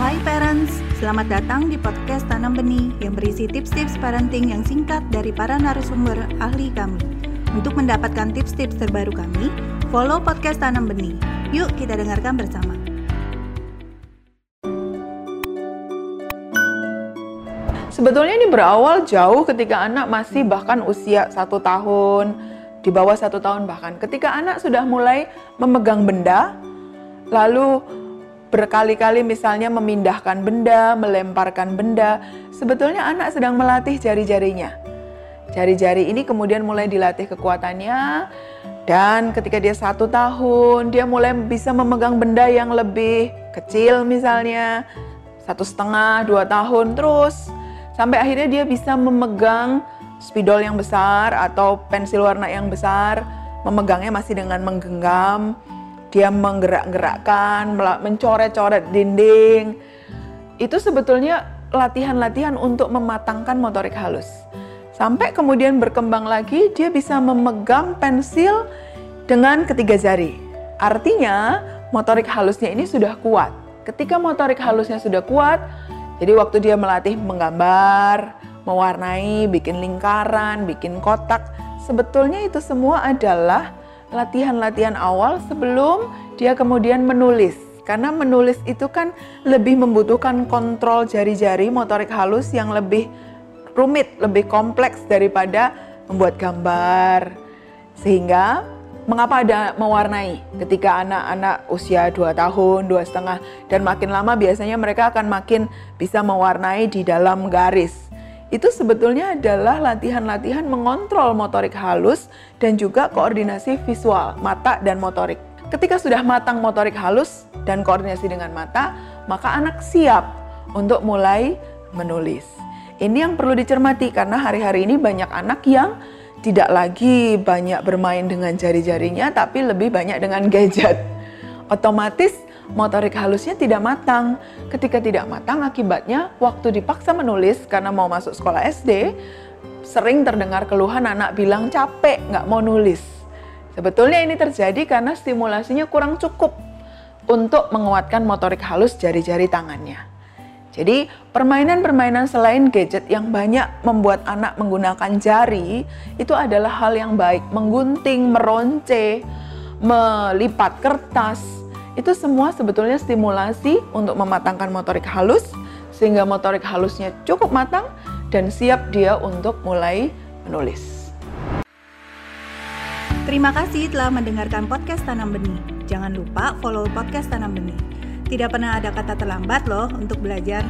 Hai parents, selamat datang di podcast Tanam Benih yang berisi tips-tips parenting yang singkat dari para narasumber ahli kami. Untuk mendapatkan tips-tips terbaru kami, follow podcast Tanam Benih. Yuk kita dengarkan bersama. Sebetulnya ini berawal jauh ketika anak masih bahkan usia satu tahun, di bawah satu tahun bahkan. Ketika anak sudah mulai memegang benda, lalu berkali-kali misalnya memindahkan benda, melemparkan benda, sebetulnya anak sedang melatih jari-jarinya. Jari-jari ini kemudian mulai dilatih kekuatannya, dan ketika dia satu tahun, dia mulai bisa memegang benda yang lebih kecil misalnya, satu setengah, dua tahun, terus sampai akhirnya dia bisa memegang spidol yang besar atau pensil warna yang besar, memegangnya masih dengan menggenggam, dia menggerak-gerakkan, mencoret-coret dinding. Itu sebetulnya latihan-latihan untuk mematangkan motorik halus. Sampai kemudian berkembang lagi, dia bisa memegang pensil dengan ketiga jari. Artinya, motorik halusnya ini sudah kuat. Ketika motorik halusnya sudah kuat, jadi waktu dia melatih menggambar, mewarnai, bikin lingkaran, bikin kotak, sebetulnya itu semua adalah latihan-latihan awal sebelum dia kemudian menulis. Karena menulis itu kan lebih membutuhkan kontrol jari-jari motorik halus yang lebih rumit, lebih kompleks daripada membuat gambar. Sehingga mengapa ada mewarnai ketika anak-anak usia 2 tahun, dua setengah dan makin lama biasanya mereka akan makin bisa mewarnai di dalam garis. Itu sebetulnya adalah latihan-latihan mengontrol motorik halus dan juga koordinasi visual mata dan motorik. Ketika sudah matang motorik halus dan koordinasi dengan mata, maka anak siap untuk mulai menulis. Ini yang perlu dicermati karena hari-hari ini banyak anak yang tidak lagi banyak bermain dengan jari-jarinya, tapi lebih banyak dengan gadget. Otomatis motorik halusnya tidak matang. Ketika tidak matang, akibatnya waktu dipaksa menulis karena mau masuk sekolah SD, sering terdengar keluhan anak bilang capek, nggak mau nulis. Sebetulnya ini terjadi karena stimulasinya kurang cukup untuk menguatkan motorik halus jari-jari tangannya. Jadi, permainan-permainan selain gadget yang banyak membuat anak menggunakan jari itu adalah hal yang baik. Menggunting, meronce, melipat kertas, itu semua sebetulnya stimulasi untuk mematangkan motorik halus sehingga motorik halusnya cukup matang dan siap dia untuk mulai menulis. Terima kasih telah mendengarkan podcast Tanam Benih. Jangan lupa follow podcast Tanam Benih. Tidak pernah ada kata terlambat loh untuk belajar.